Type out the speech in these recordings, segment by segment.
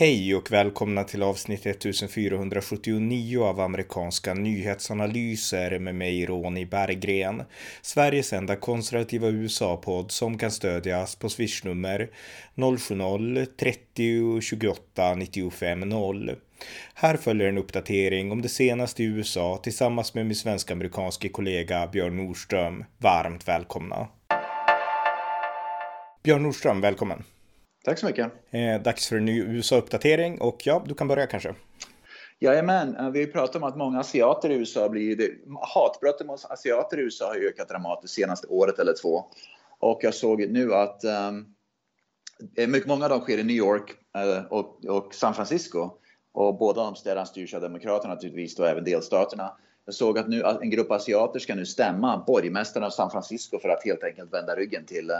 Hej och välkomna till avsnitt 1479 av amerikanska nyhetsanalyser med mig Ronny Berggren. Sveriges enda konservativa USA-podd som kan stödjas på swishnummer 070-30 28 95 0. Här följer en uppdatering om det senaste i USA tillsammans med min svensk-amerikanske kollega Björn Nordström. Varmt välkomna! Björn Nordström, välkommen! Tack så mycket. Eh, dags för en ny USA-uppdatering och ja, du kan börja kanske. Jajamän, eh, vi har ju pratat om att många asiater i USA blir... Det, hatbrotten mot asiater i USA har ökat dramatiskt senaste året eller två. Och jag såg nu att um, mycket, många av dem sker i New York uh, och, och, San Francisco. Och båda de städerna styrs av Demokraterna naturligtvis, och även delstaterna. Jag såg att nu en grupp asiater ska nu stämma borgmästaren av San Francisco för att helt enkelt vända ryggen till uh,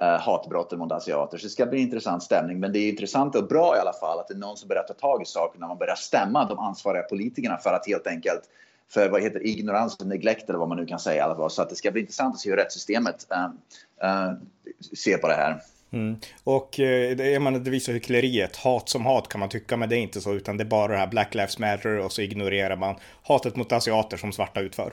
Eh, hatbrotten mot asiater. Så det ska bli en intressant stämning. Men det är intressant och bra i alla fall att det är någon som börjar ta tag i saker när man börjar stämma de ansvariga politikerna för att helt enkelt för vad heter ignorans och neglekt eller vad man nu kan säga. Alla Så att det ska bli intressant att se hur rättssystemet äh, äh, ser på det här. Mm. Och eh, det, menar, det visar hyckleriet. Hat som hat kan man tycka, men det är inte så, utan det är bara det här Black Lives Matter och så ignorerar man hatet mot asiater som svarta utför.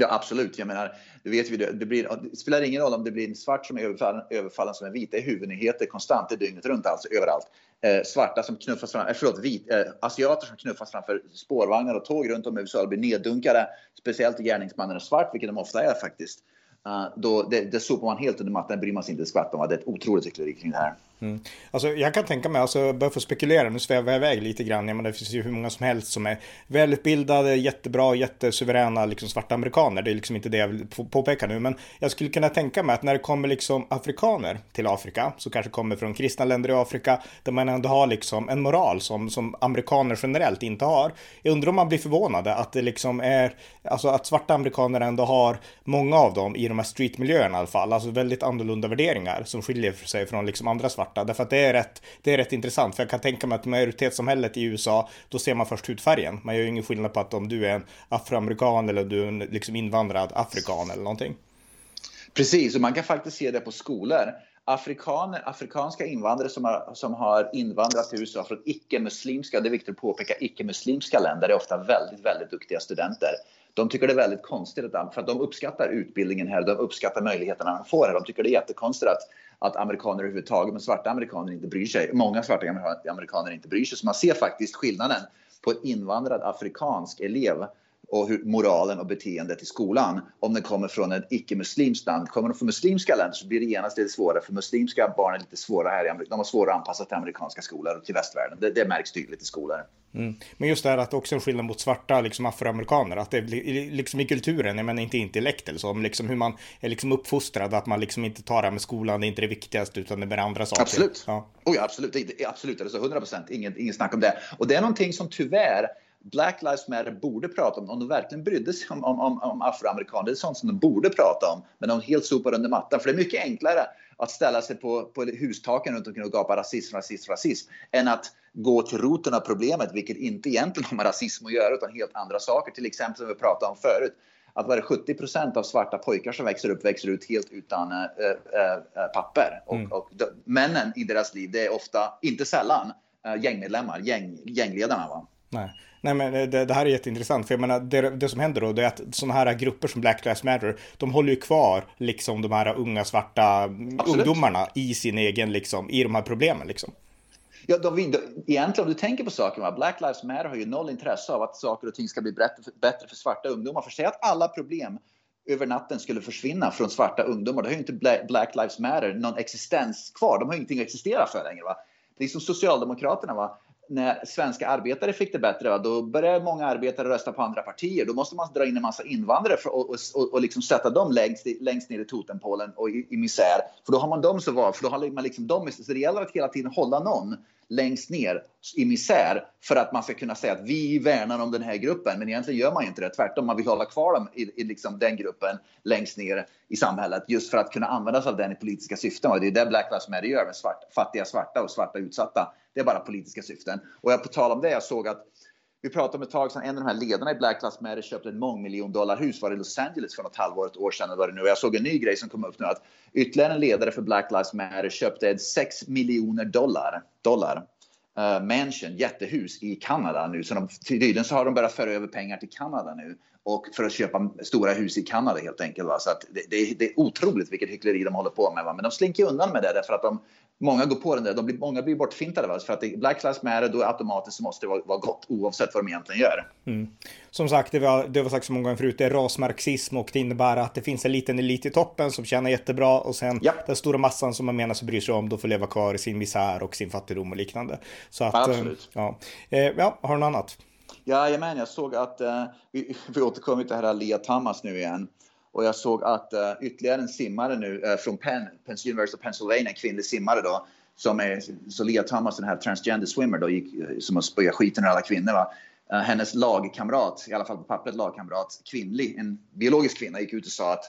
Ja, absolut. Jag menar, det vet vi, det, blir, det spelar ingen roll om det blir en svart som är överfallen, överfallen som en vit. Det är huvudnyheter konstant, det är dygnet runt alltså, överallt. Eh, svarta som knuffas fram, eh, förlåt, vit, eh, asiater som knuffas framför spårvagnar och tåg runt om i USA blir neddunkade. Speciellt gärningsmannen är svart, vilket de ofta är faktiskt. Uh, då, det, det sopar man helt under mattan, bryr man sig inte ett skvatt om. Det är ett otroligt hyckleri kring det här. Mm. Alltså, jag kan tänka mig, alltså, bara få spekulera, nu svävar jag iväg lite grann. Ja, men det finns ju hur många som helst som är välutbildade, jättebra, jättesuveräna liksom svarta amerikaner. Det är liksom inte det jag vill påpeka nu, men jag skulle kunna tänka mig att när det kommer liksom afrikaner till Afrika, så kanske kommer från kristna länder i Afrika, där man ändå har liksom en moral som, som amerikaner generellt inte har. Jag undrar om man blir förvånade att det liksom är, alltså att svarta amerikaner ändå har, många av dem i de här streetmiljöerna i alla fall, alltså väldigt annorlunda värderingar som skiljer sig från liksom andra svarta svarta. Därför att det är, rätt, det är rätt intressant. För jag kan tänka mig att majoritetssamhället i USA, då ser man först hudfärgen. Man gör ju ingen skillnad på att om du är en afroamerikan eller du är en liksom invandrad afrikan eller någonting. Precis, och man kan faktiskt se det på skolor. Afrikaner, afrikanska invandrare som har, som har invandrat till USA från icke-muslimska, det är viktigt att påpeka, icke-muslimska länder är ofta väldigt, väldigt duktiga studenter. De tycker det är väldigt konstigt att, för att de uppskattar utbildningen här, de uppskattar möjligheterna de får här. De tycker det är jättekonstigt att att amerikaner överhuvudtaget, men svarta amerikaner inte bryr sig. Många svarta amerikaner inte bryr sig. Så man ser faktiskt skillnaden på en invandrad afrikansk elev och hur moralen och beteendet i skolan. Om den kommer från ett icke-muslimskt land. Kommer de från muslimska länder så blir det genast lite svårare. För muslimska barn är lite svårare här i Amerika. De har svårare att anpassa till amerikanska skolor och till västvärlden. Det, det märks tydligt i skolor. Mm. Men just det här att också en skillnad mot svarta liksom afroamerikaner, att det liksom i kulturen, men inte intellekt eller så, liksom hur man är liksom uppfostrad, att man liksom inte tar det här med skolan, det är inte det viktigaste utan det är med andra saker. Absolut, ja. Oh, ja, absolut, det är, absolut, alltså 100 procent, inget, inget snack om det. Och det är någonting som tyvärr Black Lives Matter borde prata om, om de verkligen brydde sig om, om, om afroamerikaner. Det är sånt som de borde prata om, men de helt sopar under mattan. För det är mycket enklare att ställa sig på, på hustaken runt omkring och gapa rasism, rasism, rasism, än att gå till roten av problemet, vilket inte egentligen har med rasism att göra, utan helt andra saker. Till exempel som vi pratade om förut, att var det 70% av svarta pojkar som växer upp växer ut helt utan äh, äh, papper. Mm. Och, och de, männen i deras liv, det är ofta, inte sällan, äh, gängmedlemmar, gäng, gängledarna. Va? Nej. Nej men det, det, här är jätteintressant för jag menar det, det som händer då det är att sådana här grupper som Black Lives Matter de håller ju kvar liksom de här unga svarta Absolut. ungdomarna i sin egen liksom i de här problemen liksom. Ja, de, de, egentligen om du tänker på saken, Black Lives Matter har ju noll intresse av att saker och ting ska bli bättre för, bättre för svarta ungdomar. För säg att alla problem över natten skulle försvinna från svarta ungdomar, då har ju inte Black Lives Matter någon existens kvar. De har ingenting att existera för längre. Va? Det är som Socialdemokraterna. Va? När svenska arbetare fick det bättre, då började många arbetare rösta på andra partier. Då måste man dra in en massa invandrare för, och, och, och liksom sätta dem längst, längst ner i totempålen och i, i misär. För då har man dem så var, för då har man liksom dem, så det gäller att hela tiden hålla någon längst ner i misär för att man ska kunna säga att vi värnar om den här gruppen. Men egentligen gör man inte det. Tvärtom, man vill hålla kvar dem i, i liksom den gruppen längst ner i samhället just för att kunna använda sig av den i politiska syften. Och det är det Black Lives Matter gör med svart, fattiga svarta och svarta utsatta. Det är bara politiska syften. Och jag på tal om det, jag såg att vi pratade om ett tag sedan, en av de här ledarna i Black Lives Matter köpte ett mångmiljondollarhus var i Los Angeles för något halvår, ett år sedan. Var det nu. Jag såg en ny grej som kom upp nu att ytterligare en ledare för Black Lives Matter köpte 6 miljoner dollar, dollar uh, mansion, jättehus i Kanada nu. Så de, tydligen så har de börjat föra över pengar till Kanada nu och för att köpa stora hus i Kanada helt enkelt. Va? Så att det, det, det, är otroligt vilket hyckleri de håller på med. Va? Men de slinker undan med det därför att de, många går på den där. De blir, många blir bortfintade. Va? För att det, Black Lives Matter, då automatiskt så måste det vara, vara gott oavsett vad de egentligen gör. Mm. Som sagt, det var, det var sagt så många gånger förut, det är rasmarxism och det innebär att det finns en liten elit i toppen som tjänar jättebra och sen ja. den stora massan som man menar sig bryr sig om, då får leva kvar i sin misär och sin fattigdom och liknande. Så att, Absolut. Ja, eh, ja har du något annat? Jajamän, jag såg att, uh, vi, vi återkommer till det här Lia Thomas nu igen. Och jag såg att uh, ytterligare en simmare nu uh, från Penn, Penn University of Pennsylvania, en kvinnlig simmare då, som är, så Lia Thomas, den här transgender swimmer då, gick, eh, som har spöat skiten ur alla kvinnor va. hennes lagkamrat, i alla fall på pappret lagkamrat, kvinnlig, en biologisk kvinna, gick ut och sa att,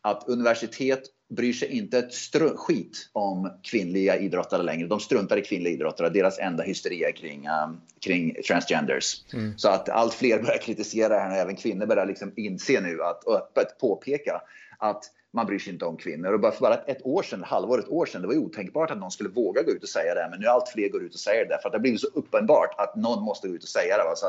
att universitet bryr sig inte ett skit om kvinnliga idrottare längre. De struntar i kvinnliga idrottare. Deras enda hysteri är kring, um, kring transgenders. Mm. Så att allt fler börjar kritisera det här och även kvinnor börjar liksom inse nu att öppet påpeka att man bryr sig inte om kvinnor. Och bara för bara ett år sedan, halvår, ett år sedan, det var ju otänkbart att någon skulle våga gå ut och säga det. Men nu allt fler går ut och säger det för att det har blivit så uppenbart att någon måste gå ut och säga det. Va? Så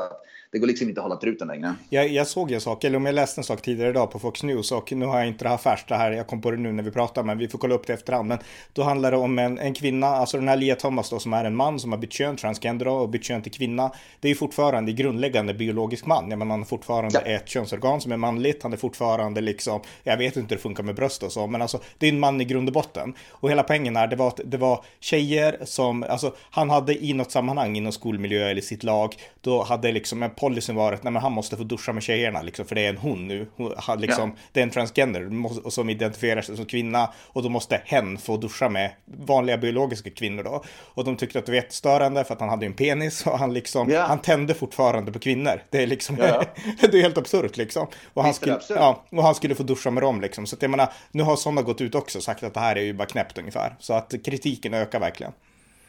det går liksom inte att hålla truten längre. Jag, jag såg en sak, eller om jag läste en sak tidigare idag på Fox News och nu har jag inte det här färskt det här, jag kom på det nu när vi pratar, men vi får kolla upp det efterhand. Men då handlar det om en, en kvinna, alltså den här Lia Thomas då som är en man som har bytt kön, transgender och bytt kön till kvinna. Det är ju fortfarande grundläggande biologisk man. Jag menar, han har fortfarande ja. ett könsorgan som är manligt, han är fortfarande liksom, jag vet inte hur det funkar med bröst och så, men alltså det är en man i grund och botten. Och hela poängen är, det var att det var tjejer som, alltså han hade i något sammanhang inom skolmiljö eller sitt lag, då hade liksom en policyn varit, nej men han måste få duscha med tjejerna liksom, för det är en hon nu. Hon, han, liksom, ja. Det är en transgender som identifierar sig som kvinna och då måste hen få duscha med vanliga biologiska kvinnor då. Och de tyckte att det var jättestörande för att han hade en penis och han liksom, ja. han tände fortfarande på kvinnor. Det är liksom, ja. det är helt absurt liksom. Och han, skulle, ja, och han skulle få duscha med dem liksom. Så att jag menar, nu har sådana gått ut också och sagt att det här är ju bara knäppt ungefär. Så att kritiken ökar verkligen.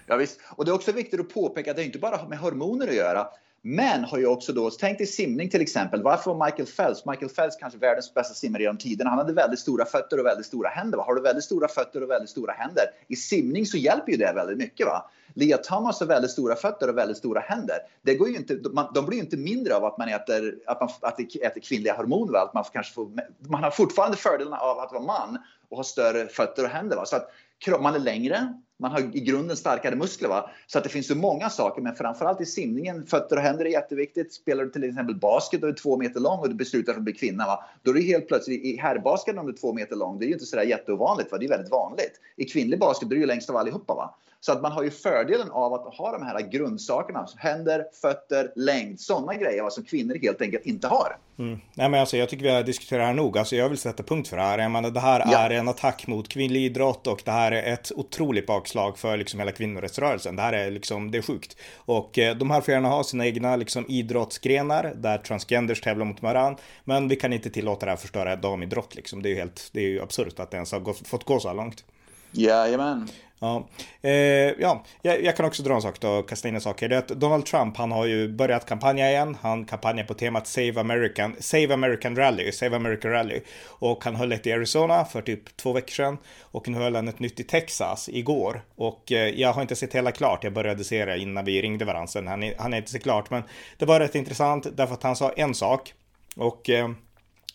Ja, visst. Och det är också viktigt att påpeka att det inte bara har med hormoner att göra. Men har ju också då, tänk dig simning till exempel. Varför var Michael Phelps, Michael Phelps kanske världens bästa simmare genom tiderna. Han hade väldigt stora fötter och väldigt stora händer. Va? Har du väldigt stora fötter och väldigt stora händer, i simning så hjälper ju det väldigt mycket. Va? Lea Thomas har väldigt stora fötter och väldigt stora händer. Det går ju inte, de blir ju inte mindre av att man äter, att man att äter kvinnliga hormoner. Att man, kanske får, man har fortfarande fördelarna av att vara man och ha större fötter och händer. Va? Så att man är längre, man har i grunden starkare muskler. Va? Så att det finns så många saker, men framförallt i simningen, fötter och händer är jätteviktigt. Spelar du till exempel basket och är två meter lång och du beslutar att bli kvinna, va? då är det helt plötsligt i herrbasket om du är två meter lång, det är ju inte sådär jätteovanligt, va? det är väldigt vanligt. I kvinnlig basket, då är du ju längst av allihopa. Va? Så att man har ju fördelen av att ha de här grundsakerna, händer, fötter, längd, sådana grejer va? som kvinnor helt enkelt inte har. Mm. Nej, men alltså, jag tycker vi har diskuterat det här nog. Alltså, jag vill sätta punkt för det här. Jag menar, det här ja. är en attack mot kvinnlig idrott och det här är ett otroligt bakslag för liksom hela kvinnorättsrörelsen. Det här är liksom, det är sjukt. Och eh, de här får gärna ha sina egna liksom, idrottsgrenar där transgenders tävlar mot varandra. Men vi kan inte tillåta det här förstöra damidrott liksom. Det är ju helt, det är ju absurt att det ens har gått, fått gå så här långt. Jajamän. Ja, eh, ja jag, jag, kan också dra en sak då, kasta in en sak. Det är att Donald Trump, han har ju börjat kampanja igen. Han kampanjar på temat Save American, Save American Rally, Save American Rally. Och han höll ett i Arizona för typ två veckor sedan. Och nu höll han ett nytt i Texas igår. Och eh, jag har inte sett hela klart, jag började se det innan vi ringde varandra. Sen han, han är inte så klart, men det var rätt intressant därför att han sa en sak. Och eh,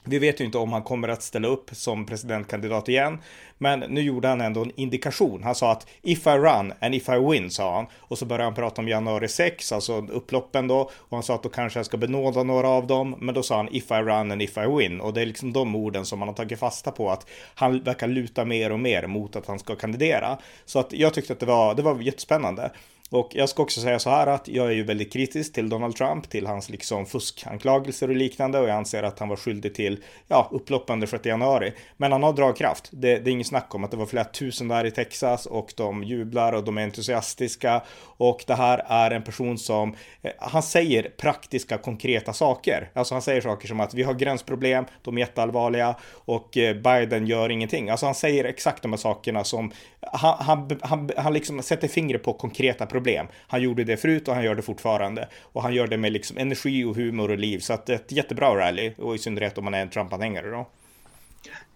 vi vet ju inte om han kommer att ställa upp som presidentkandidat igen. Men nu gjorde han ändå en indikation. Han sa att if I run and if I win, sa han. Och så började han prata om januari 6, alltså upploppen då. Och han sa att då kanske jag ska benåda några av dem. Men då sa han if I run and if I win. Och det är liksom de orden som man har tagit fasta på. Att han verkar luta mer och mer mot att han ska kandidera. Så att jag tyckte att det var, det var jättespännande. Och jag ska också säga så här att jag är ju väldigt kritisk till Donald Trump, till hans liksom fuskanklagelser och liknande och jag anser att han var skyldig till, ja, upploppen den 6 januari. Men han har dragkraft. Det, det är inget snack om att det var flera tusen där i Texas och de jublar och de är entusiastiska och det här är en person som, eh, han säger praktiska konkreta saker. Alltså han säger saker som att vi har gränsproblem, de är jätteallvarliga och eh, Biden gör ingenting. Alltså han säger exakt de här sakerna som, han, han, han, han liksom sätter fingret på konkreta problem. Han gjorde det förut och han gör det fortfarande. Och han gör det med liksom energi och humor och liv. Så att ett jättebra rally och i synnerhet om man är en Trump-anhängare då.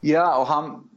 Ja, och han,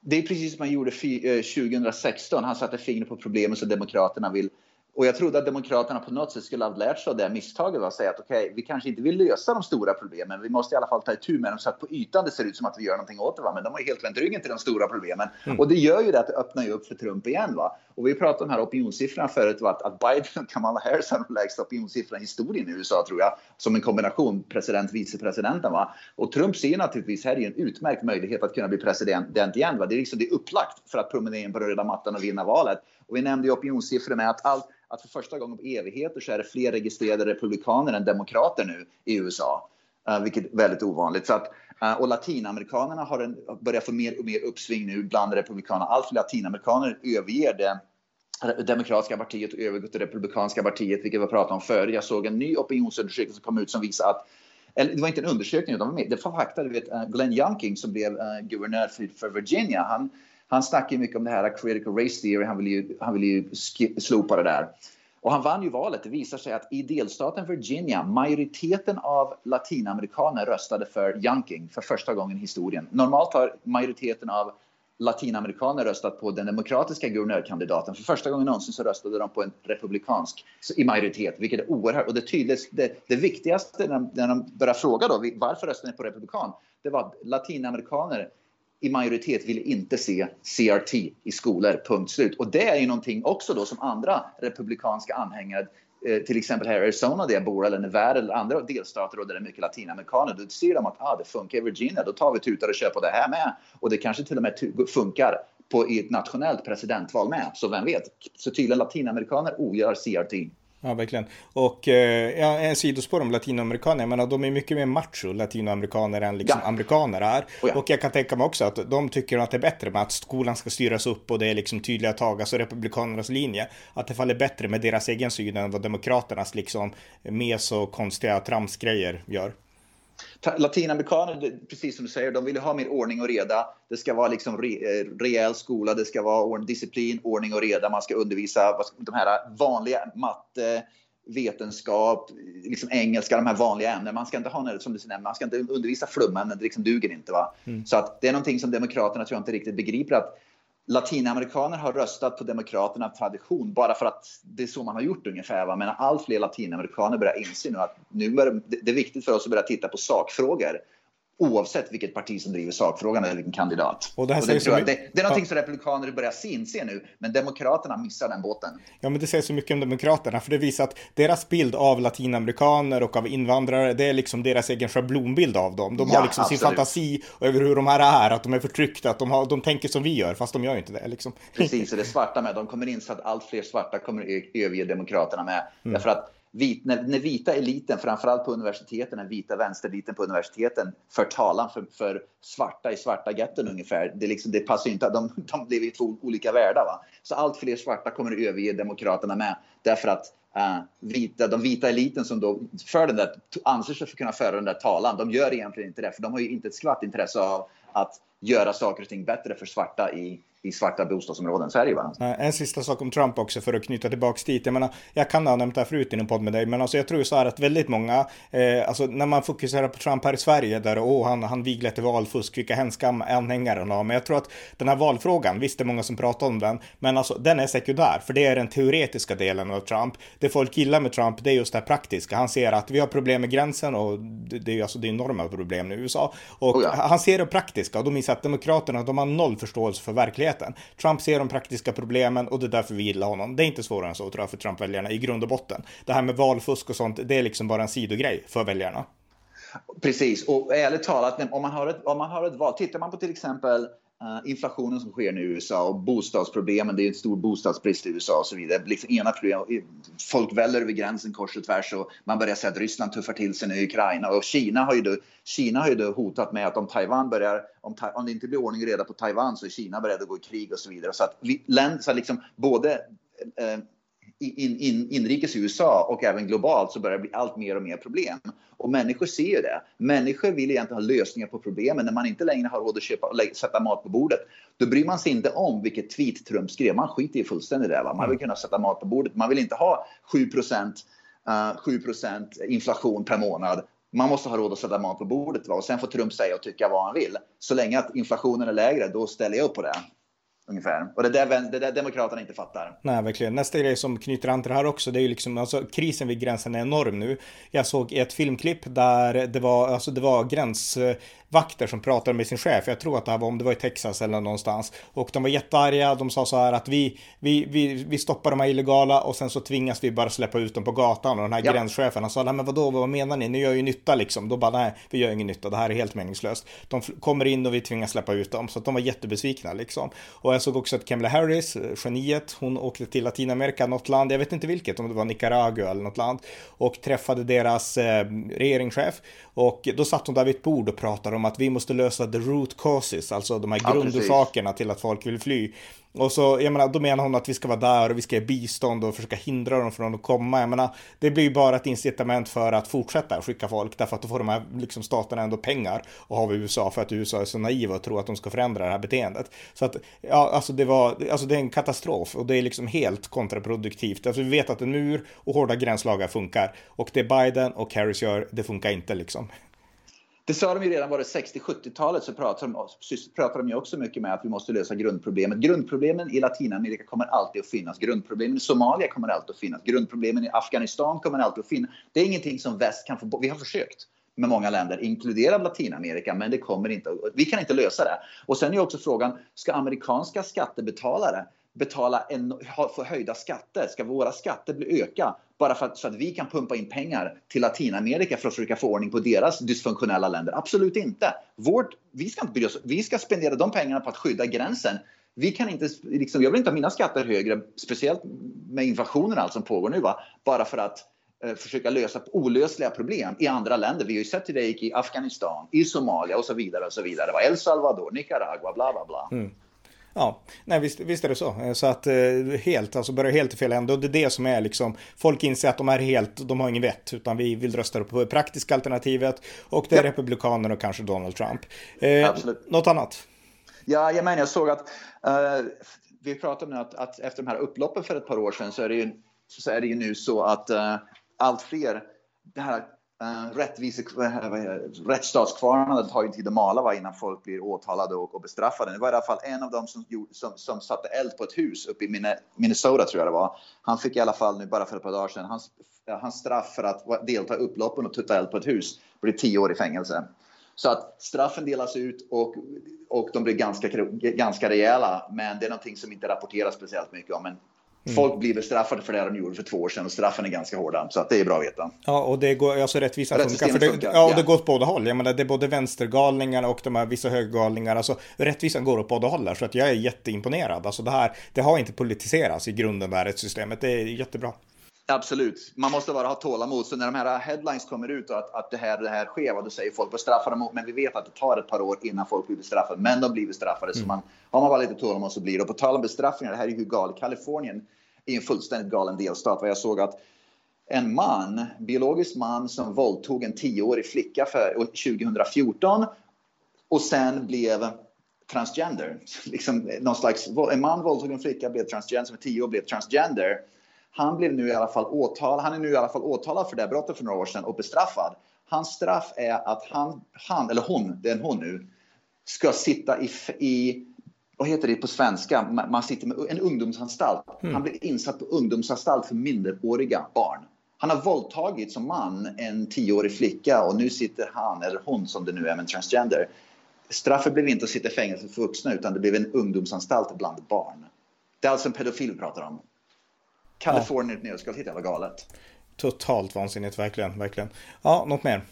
det är precis som han gjorde eh, 2016. Han satte fingret på problemet som Demokraterna vill och jag trodde att Demokraterna på något sätt skulle ha lärt sig av det misstaget och säga att okej, okay, vi kanske inte vill lösa de stora problemen, vi måste i alla fall ta itu med dem så att på ytan det ser ut som att vi gör någonting åt det. Va? Men de har ju helt vänt ryggen till de stora problemen. Mm. Och det gör ju det att det öppnar ju upp för Trump igen. Va? Och vi pratade om de här opinionssiffrorna förut, va? att Biden och Kamala Harris har de lägsta opinionssiffrorna i historien i USA tror jag, som en kombination president-vicepresidenten. Och Trump ser naturligtvis här är en utmärkt möjlighet att kunna bli president igen. Va? Det är liksom det är upplagt för att promenera in på röda mattan och vinna valet. Och vi nämnde ju opinionssiffror med att all, att för första gången på evigheter så är det fler registrerade republikaner än demokrater nu i USA. Uh, eh, vilket är väldigt ovanligt. Så att, uh, och latinamerikanerna har en, börjar få mer och mer uppsving nu bland republikanerna. Allt fler latinamerikaner överger det demokratiska partiet och övergår till republikanska partiet, vilket vi pratade om förr. Jag såg en ny opinionsundersökning som kom ut som visar att eller det var inte en undersökning, utan det var fakta. Du vet, eh, Glenn Youngkin som blev guvernör för, för Virginia, han, han snackar mycket om det här critical race theory. Han vill ju, han vill ju slopa det där. Och han vann ju valet. Det visar sig att i delstaten Virginia, majoriteten av latinamerikaner röstade för Youngkin för första gången i historien. Normalt har majoriteten av latinamerikaner röstat på den demokratiska guvernörkandidaten. För första gången någonsin så röstade de på en republikansk i majoritet, vilket är oerhört. Och det, tydligt, det, det viktigaste när de, när de började fråga då, varför röstade ni på republikan? Det var att latinamerikaner i majoritet vill inte se CRT i skolor, punkt slut. Och det är ju någonting också då som andra republikanska anhängare eh, till exempel här i Arizona där jag bor eller Nevada eller andra delstater där det är mycket latinamerikaner. Då ser de att ah, det funkar i Virginia, då tar vi tutar och kör på det här med. Och det kanske till och med funkar på, i ett nationellt presidentval med. Så vem vet? Så tydligen latinamerikaner ogillar CRT. Ja, verkligen. Och eh, en sidospår om latinamerikaner, jag menar de är mycket mer macho, latinamerikaner, än liksom ja. amerikaner är. Oh ja. Och jag kan tänka mig också att de tycker att det är bättre med att skolan ska styras upp och det är liksom tydliga tag, alltså republikanernas linje. Att det faller bättre med deras egen syn än vad demokraternas liksom mes och konstiga tramsgrejer gör. Latinamerikaner, precis som du säger, de vill ha mer ordning och reda. Det ska vara liksom re, eh, rejäl skola, det ska vara disciplin, ordning och reda. Man ska undervisa de här vanliga matte, vetenskap, liksom engelska, de här vanliga ämnena. Man ska inte ha som du säger, man ska inte undervisa flumämnen, det liksom duger inte. Va? Mm. Så att det är någonting som Demokraterna tror jag inte riktigt begriper att latinamerikaner har röstat på Demokraterna av tradition bara för att det är så man har gjort ungefär. Va? Men allt fler latinamerikaner börjar inse nu att nu börjar, det är viktigt för oss att börja titta på sakfrågor oavsett vilket parti som driver sakfrågan eller vilken kandidat. Och det, här och det, jag, det, det är någonting som republikaner börjar inse nu, men demokraterna missar den båten. Ja, men det säger så mycket om demokraterna, för det visar att deras bild av latinamerikaner och av invandrare, det är liksom deras egen schablonbild av dem. De ja, har liksom absolut. sin fantasi över hur de här är, att de är förtryckta, att de, har, de tänker som vi gör, fast de gör inte det. Liksom. Precis, och det svarta med, de kommer inse att allt fler svarta kommer överge demokraterna med. Mm. Därför att vit, när, när vita eliten, framförallt på universiteten, den vita vänstereliten på universiteten för talan för, för svarta i svarta getton ungefär. Det, liksom, det passar inte, de, de lever i två olika världar. Va? Så allt fler svarta kommer att överge demokraterna med därför att uh, vita, de vita eliten som då för den där, anser sig för kunna föra den där talan, de gör egentligen inte det för de har ju inte ett skvatt intresse av att göra saker och ting bättre för svarta i, i svarta bostadsområden. Så är det ju. En sista sak om Trump också för att knyta tillbaka dit. Jag menar, jag kan ha nämnt det här förut i en podd med dig, men alltså jag tror så här att väldigt många, eh, alltså när man fokuserar på Trump här i Sverige, där åh, han, han viglar till valfusk, vilka hemska anhängare han har. Men jag tror att den här valfrågan, visst det är många som pratar om den, men alltså den är sekundär, för det är den teoretiska delen av Trump. Det folk gillar med Trump, det är just det här praktiska. Han ser att vi har problem med gränsen och det, det är alltså det är enorma problem i USA. Och oh ja. han ser det praktiska och de inser att demokraterna, de har noll förståelse för verkligheten. Trump ser de praktiska problemen och det är därför vi gillar honom. Det är inte svårare än så tror jag för Trump-väljarna i grund och botten. Det här med valfusk och sånt, det är liksom bara en sidogrej för väljarna. Precis, och ärligt talat, om man har ett, om man har ett val, tittar man på till exempel Eh, inflationen som sker nu i USA och bostadsproblemen, det är en stor bostadsbrist i USA och så vidare. Liksom ena problem, folk väller över gränsen kors och tvärs och man börjar säga att Ryssland tuffar till sig nu i Ukraina och Kina har ju då, Kina har ju då hotat med att om Taiwan börjar, om, om det inte blir ordning och reda på Taiwan så är Kina beredd att gå i krig och så vidare. Så att vi, så liksom både eh, in, in, inrikes i USA och även globalt så börjar det bli allt mer och mer problem. Och människor ser ju det. Människor vill egentligen ha lösningar på problemen. När man inte längre har råd att köpa, sätta mat på bordet, då bryr man sig inte om vilket tweet Trump skrev. Man skiter i fullständigt det. Va? Man vill kunna sätta mat på bordet. Man vill inte ha 7 uh, 7 inflation per månad man måste ha råd att sätta mat på bordet. Va? Och sen får Trump säga och tycka vad han vill. Så länge att inflationen är lägre, då ställer jag upp på det. Ungefär. Och det är där, det där Demokraterna inte fattar. Nej, verkligen. Nästa grej som knyter an till det här också, det är ju liksom, alltså krisen vid gränsen är enorm nu. Jag såg ett filmklipp där det var, alltså det var gräns vakter som pratade med sin chef. Jag tror att det här var om det var i Texas eller någonstans. Och de var jättearga. De sa så här att vi, vi, vi, vi stoppar de här illegala och sen så tvingas vi bara släppa ut dem på gatan. Och den här ja. gränschefen han sa, nej men vadå, vad menar ni? Ni gör ju nytta liksom. Då bara, nej, vi gör ingen nytta. Det här är helt meningslöst. De kommer in och vi tvingas släppa ut dem. Så att de var jättebesvikna liksom. Och jag såg också att Kamala Harris, eh, geniet, hon åkte till Latinamerika, något land, jag vet inte vilket, om det var Nicaragua eller något land. Och träffade deras eh, regeringschef. Och då satt hon där vid ett bord och pratade om att vi måste lösa the root causes, alltså de här ja, grundorsakerna till att folk vill fly. Och så, jag menar, då menar hon att vi ska vara där och vi ska ge bistånd och försöka hindra dem från att komma. Jag menar, det blir bara ett incitament för att fortsätta skicka folk, därför att då får de här liksom, staterna ändå pengar och har vi USA för att USA är så naiva och tror att de ska förändra det här beteendet. Så att, ja, alltså det var, alltså det är en katastrof och det är liksom helt kontraproduktivt. Alltså vi vet att en mur och hårda gränslagar funkar och det Biden och Harris gör, det funkar inte liksom. Det sa de ju redan var det 60-70-talet så pratade de, pratade de ju också mycket med att vi måste lösa grundproblemet. Grundproblemen i Latinamerika kommer alltid att finnas. Grundproblemen i Somalia kommer alltid att finnas. Grundproblemen i Afghanistan kommer alltid att finnas. Det är ingenting som väst kan få bort. Vi har försökt med många länder, inkluderat Latinamerika, men det kommer inte. Vi kan inte lösa det. Och sen är också frågan, ska amerikanska skattebetalare betala en, få höjda skatter? Ska våra skatter bli öka bara för att, så att vi kan pumpa in pengar till Latinamerika för att försöka få ordning på deras dysfunktionella länder? Absolut inte. Vårt, vi, ska inte oss, vi ska spendera de pengarna på att skydda gränsen. Vi kan inte, liksom, jag vill inte ha mina skatter högre, speciellt med inflationen allt som pågår nu, va? bara för att eh, försöka lösa olösliga problem i andra länder. Vi har ju sett hur det gick i Afghanistan, i Somalia och så vidare. och så vidare. El Salvador, Nicaragua, bla bla bla. Mm. Ja, nej visst, visst är det så. Eh, så att eh, helt, alltså börjar helt i fel ände. Och det är det som är liksom, folk inser att de är helt, de har ingen vett. Utan vi vill rösta på det praktiska alternativet. Och det är ja. Republikanerna och kanske Donald Trump. Eh, Absolut. Något annat? Ja, jag menar, jag såg att uh, vi pratade om att, att efter de här upploppen för ett par år sedan så är det ju, så är det ju nu så att uh, allt fler det här Uh, rättvise, rättsstatskvarnarna tar ju tid att mala va, innan folk blir åtalade och, och bestraffade. Det var i alla fall en av dem som, som, som satte eld på ett hus uppe i Minnesota tror jag det var. Han fick i alla fall nu bara för ett par dagar sedan, hans, hans straff för att delta i upploppen och tutta eld på ett hus blir tio år i fängelse. Så att straffen delas ut och, och de blir ganska, ganska rejäla. Men det är någonting som inte rapporteras speciellt mycket om. Men Mm. Folk blir bestraffade för det de gjorde för två år sedan och straffen är ganska hårda. Så att det är bra att veta. Ja, och det går, alltså rättvisan funkar. För det, funkar. Ja, och det går åt båda håll. Jag menar, det är både vänstergalningar och de här vissa högergalningar. Alltså rättvisan går åt båda håll. Så att jag är jätteimponerad. Alltså det här, det har inte politiserats i grunden, det här rättssystemet. Det är jättebra. Absolut. Man måste bara ha tålamod. Så när de här headlines kommer ut och att, att det, här, det här sker, då säger folk bestraffa dem. Men vi vet att det tar ett par år innan folk blir bestraffade. Men de blir bestraffade. Mm. Så man, har man bara lite tålamod så blir det. Och på tal om bestraffningar, det här är ju galet. Kalifornien är en fullständigt galen delstat. Jag såg att en man, biologisk man som våldtog en tioårig flicka för 2014 och sen blev transgender. Liksom någon slags, en man våldtog en flicka, blev transgender, som är tio år blev transgender. Han blev nu i alla fall åtalad, han är nu i alla fall åtalad för det här brottet för några år sedan och bestraffad. Hans straff är att han, han eller hon, det är en hon nu, ska sitta i, i vad heter det på svenska? Man sitter med en ungdomsanstalt. Mm. Han blir insatt på ungdomsanstalt för minderåriga barn. Han har våldtagit som man en tioårig flicka och nu sitter han, eller hon som det nu är, med transgender. Straffet blev inte att sitta i fängelse för vuxna utan det blev en ungdomsanstalt bland barn. Det är alltså en pedofil vi pratar om. Kalifornien i ett nötskal, helt jävla galet. Totalt vansinnigt, verkligen, verkligen. Ja, något mer?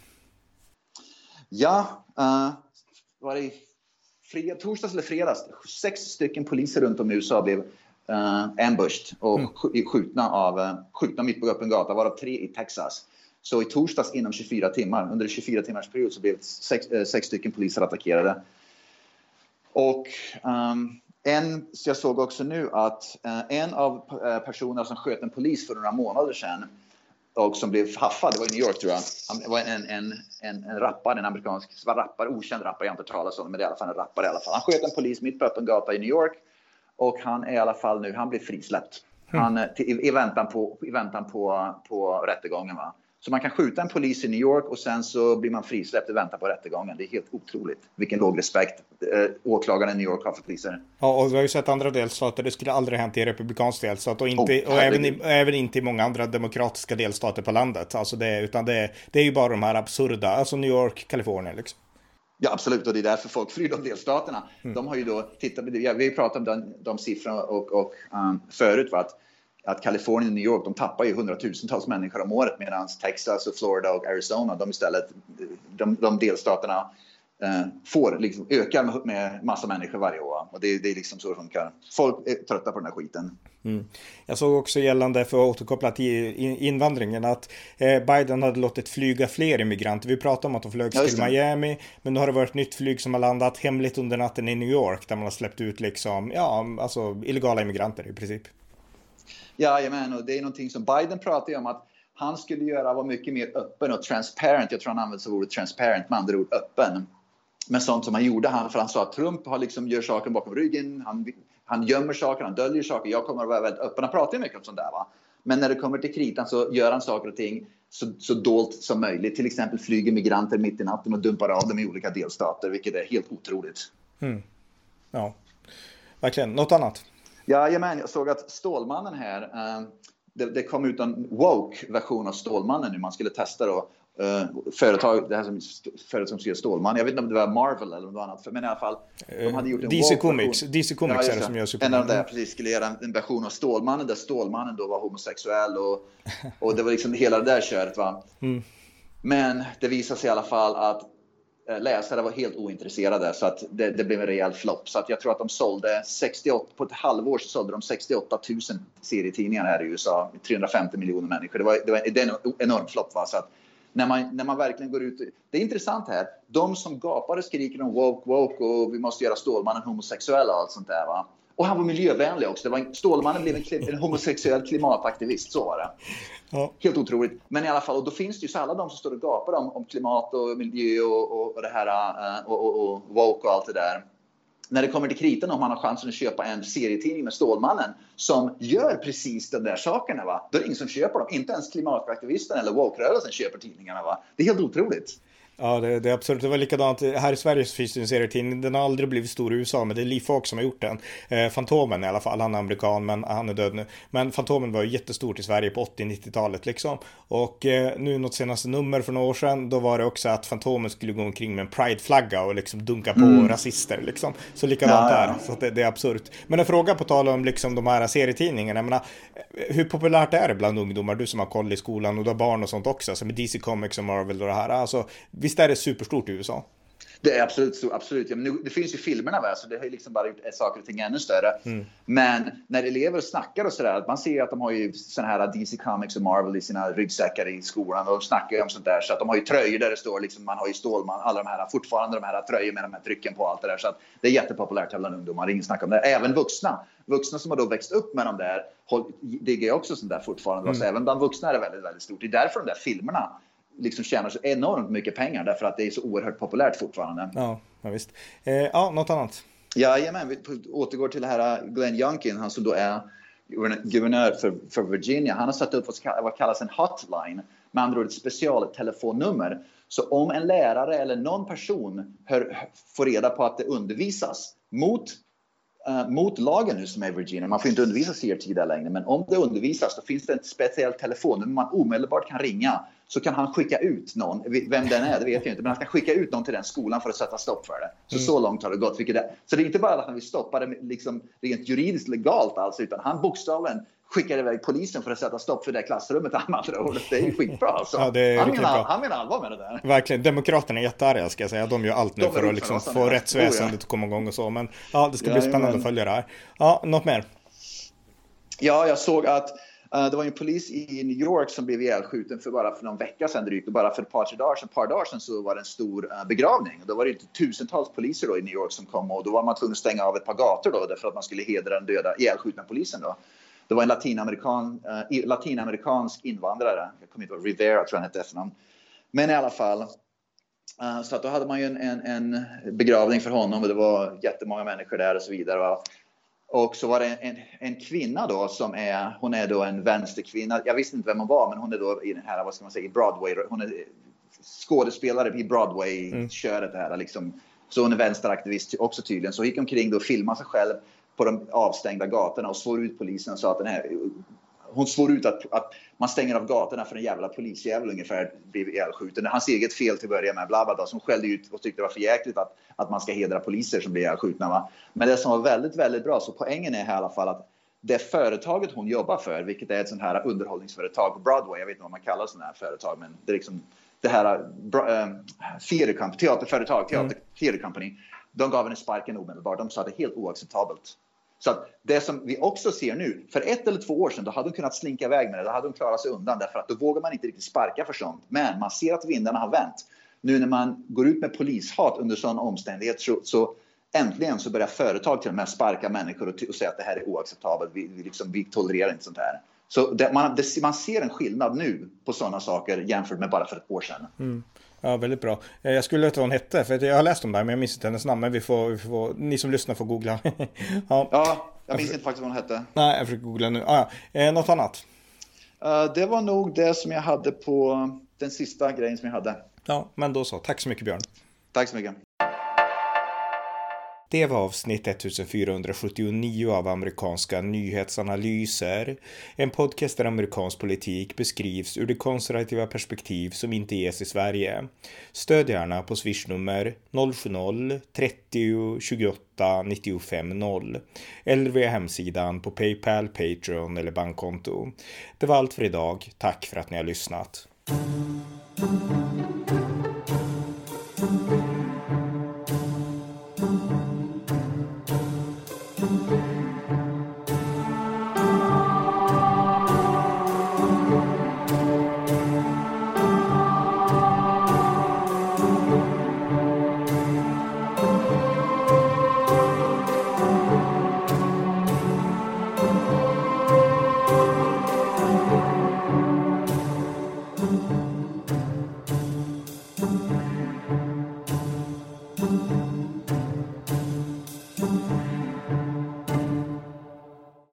Ja, uh, var det fred, torsdags eller fredags, sex stycken poliser runt om i USA blev uh, ambushed och mm. skjutna, av, uh, skjutna mitt på öppen gata, varav tre i Texas. Så i torsdags inom 24 timmar, under 24 timmars period så blev sex, uh, sex stycken poliser attackerade. Och um, en, så jag såg också nu att uh, en av personerna som sköt en polis för några månader sedan och som blev haffad, det var i New York tror jag. Han var en, en, en, en rappare, en amerikansk rappare, okänd rappare, jag har inte talat om men det är i alla fall en rappare i alla fall. Han sköt en polis mitt på öppen gata i New York och han är i alla fall nu, han blir frisläppt. Mm. Han, till, i, i, väntan på, i väntan på, på rättegången. Va? Så man kan skjuta en polis i New York och sen så blir man frisläppt och väntar på rättegången. Det är helt otroligt vilken låg respekt eh, åklagaren i New York har för poliser. Ja, och vi har ju sett andra delstater. Det skulle aldrig hänt i en republikansk delstat och, inte, oh, och även, i, även inte i många andra demokratiska delstater på landet. Alltså det, utan det, det är ju bara de här absurda, alltså New York, Kalifornien liksom. Ja, absolut. Och det är därför folk flyr de delstaterna. Mm. De har ju då tittat, vi har pratat om de, de siffrorna och, och um, förut, va, att att Kalifornien och New York, de tappar ju hundratusentals människor om året medan Texas och Florida och Arizona, de istället, de, de delstaterna eh, får liksom öka med massa människor varje år. Och det, det är liksom så det funkar. Folk är trötta på den här skiten. Mm. Jag såg också gällande, för att återkoppla till invandringen, att eh, Biden hade låtit flyga fler immigranter. Vi pratade om att de flög ja, till Miami, men nu har det varit nytt flyg som har landat hemligt under natten i New York, där man har släppt ut liksom, ja, alltså illegala immigranter i princip. Jajamän, och det är någonting som Biden pratar om att han skulle göra var mycket mer öppen och transparent. Jag tror han använde ordet transparent, med andra ord öppen. Men sånt som han gjorde, han, för han sa att Trump har liksom, gör saker bakom ryggen, han, han gömmer saker, han döljer saker. Jag kommer att vara väldigt öppen, han pratar mycket om sånt där. Va? Men när det kommer till kritan så gör han saker och ting så, så dolt som möjligt. Till exempel flyger migranter mitt i natten och dumpar av dem i olika delstater, vilket är helt otroligt. Mm. Ja, verkligen. Något annat? Jajamän, jag såg att Stålmannen här, eh, det, det, kom ut en woke-version av Stålmannen nu. Man skulle testa då Uh, företag, det här som, företag som skulle Stålman. Jag vet inte om det var Marvel eller något annat. Men i alla fall. De hade gjort en DC Comics. DC Comics ja, är det som gör Superman. En av de precis skulle göra en version av Stålmannen där Stålmannen då var homosexuell och, och det var liksom hela det där köret va. Mm. Men det visade sig i alla fall att Eh, Eh, läsare var helt ointresserade så att det, det blev en rejäl flopp. Så att jag tror att de sålde 68, på ett halvår så sålde de 68 000 serietidningar här i USA. 350 miljoner människor. Det var, det var, det är en enorm flopp. Va? Så att när man, när man verkligen går ut. Det är intressant här. De som gapar och skriker om woke, woke och vi måste göra Stålmannen homosexuell och allt sånt där. Va? Och han var miljövänlig också. Det var en, Stålmannen blev en, en homosexuell klimataktivist, så var det. Ja. Helt otroligt. Men i alla fall, och då finns det ju så alla de som står och gapar om, om klimat och miljö och, och, och det här uh, och, och, och woke och allt det där. När det kommer till kritan om man har chansen att köpa en serietidning med Stålmannen som gör precis de där sakerna, va? då är det ingen som köper dem. Inte ens klimataktivisten eller woke-rörelsen köper tidningarna. Va? Det är helt otroligt. Ja, det, det, är absolut. Det var likadant. Här i Sverige så finns det en serietidning. Den har aldrig blivit stor i USA, men det är Lee Falk som har gjort den. Eh, Fantomen i alla fall. Han är amerikan, men han är död nu. Men Fantomen var ju jättestort i Sverige på 80-90-talet liksom. Och eh, nu något senaste nummer för några år sedan, då var det också att Fantomen skulle gå omkring med en prideflagga och liksom dunka på mm. rasister liksom. Så likadant ja, ja. där. Så det, det, är absurt. Men en fråga på tal om liksom de här serietidningarna. Jag menar, hur populärt är det bland ungdomar? Du som har koll i skolan och du har barn och sånt också. Som med DC Comics och Marvel och det här. Alltså, visst är det superstort i USA? Det är absolut stort, absolut. Ja, men nu, det finns ju filmerna va? så det har ju liksom bara gjort saker och ting ännu större. Mm. Men när elever snackar och sådär, man ser ju att de har ju sådana här DC Comics och Marvel i sina ryggsäckar i skolan och de snackar ju om sånt där. Så att de har ju tröjor där det står liksom, man har ju Stålman, alla de här, fortfarande de här tröjor med de här trycken på allt det där. Så att det är jättepopulärt bland ungdomar, ingen snack om det. Även vuxna. Vuxna som har då växt upp med de där, diggar ju också sånt där fortfarande. Mm. Så även bland vuxna är det väldigt, väldigt stort. Det är därför de där filmerna liksom tjänar så enormt mycket pengar därför att det är så oerhört populärt fortfarande. Ja, ja visst. Eh, ja, något annat? Jajamän, vi återgår till det här Glenn Youngkin, han som då är guvernör för, för Virginia. Han har satt upp vad kallas en hotline, med andra ord ett specialtelefonnummer. Så om en lärare eller någon person hör, får reda på att det undervisas mot uh, mot lagen nu som är i Virginia. Man får inte undervisa CRT där längre, men om det undervisas då finns det ett speciellt telefonnummer man omedelbart kan ringa så kan han skicka ut någon, vem den är det vet jag inte, men han kan skicka ut någon till den skolan för att sätta stopp för det. Så mm. så långt har det gått. Vilket är, så det är inte bara att han vill stoppa det liksom rent juridiskt legalt alltså, utan han bokstavligen skickar iväg polisen för att sätta stopp för det klassrummet. Det är ju skitbra alltså. Ja, han, menar, han menar allvar med det där. Verkligen. Demokraterna är jättearga ska jag säga. De gör allt nu för att liksom få rättsväsendet att komma igång och så. Men ja, det ska bli ja, spännande men... att följa det här. Ja, något mer? Ja, jag såg att Eh, det var en polis i New York som blev ihjälskjuten för bara för någon vecka sedan drygt. Och bara för ett par, dagar sedan, par dagar sedan så var det en stor eh, begravning. Och då var det tusentals poliser då i New York som kom och då var man tvungen att stänga av ett par gator då därför att man skulle hedra den döda ihjälskjutna polisen då. Det var en latinamerikan, äh, latinamerikansk invandrare, jag kommer inte ihåg, Rivera tror jag han hette efternamn. Men i alla fall, så att då hade man ju en, en, en, begravning för honom och det var jättemånga människor där och så vidare. Och så var det en, en kvinna då som är, hon är då en vänsterkvinna. Jag visste inte vem hon var, men hon är då i den här, vad ska man säga, i Broadway. Hon är skådespelare i Broadway-köret det här liksom. Så hon är vänsteraktivist också tydligen. Så hon gick omkring då och filmade sig själv på de avstängda gatorna och svor ut polisen och sa att den här hon svor ut att, att man stänger av gatorna för en jävla polisjävel ungefär blev ihjälskjuten. Hans eget fel till att börja med, bla bla bla, som skällde ut och tyckte det var för jäkligt att, att man ska hedra poliser som blir ihjälskjutna. Va? Men det som var väldigt, väldigt bra, så poängen är här i alla fall att det företaget hon jobbar för, vilket är ett sånt här underhållningsföretag på Broadway, jag vet inte vad man kallar sådana här företag, men det är liksom det här äh, teaterföretag, teater, mm. theater company, de gav henne sparken omedelbart. De sa att det är helt oacceptabelt. Så att det som vi också ser nu, för ett eller två år sedan, då hade de kunnat slinka iväg med det. Då hade de klarat sig undan därför att då vågar man inte riktigt sparka för sånt. Men man ser att vindarna har vänt. Nu när man går ut med polishat under sådana omständigheter så, så äntligen så börjar företag till och med sparka människor och, och säga att det här är oacceptabelt. Vi, vi, liksom, vi tolererar inte sånt här. Så det, man, det, man ser en skillnad nu på sådana saker jämfört med bara för ett år sedan. Mm. Ja, väldigt bra. Eh, jag skulle veta vad hon hette, för jag har läst om det här, men jag minns inte hennes namn. Men vi får, vi får ni som lyssnar får googla. ja. ja, jag minns inte faktiskt vad hon hette. Nej, jag försöker googla nu. Ah, ja. Eh, något annat? Uh, det var nog det som jag hade på den sista grejen som jag hade. Ja, men då så. Tack så mycket Björn. Tack så mycket. Det var avsnitt 1479 av amerikanska nyhetsanalyser. En podcast där amerikansk politik beskrivs ur det konservativa perspektiv som inte ges i Sverige. Stöd gärna på swishnummer 070-30 28 95 0 eller via hemsidan på Paypal, Patreon eller bankkonto. Det var allt för idag. Tack för att ni har lyssnat.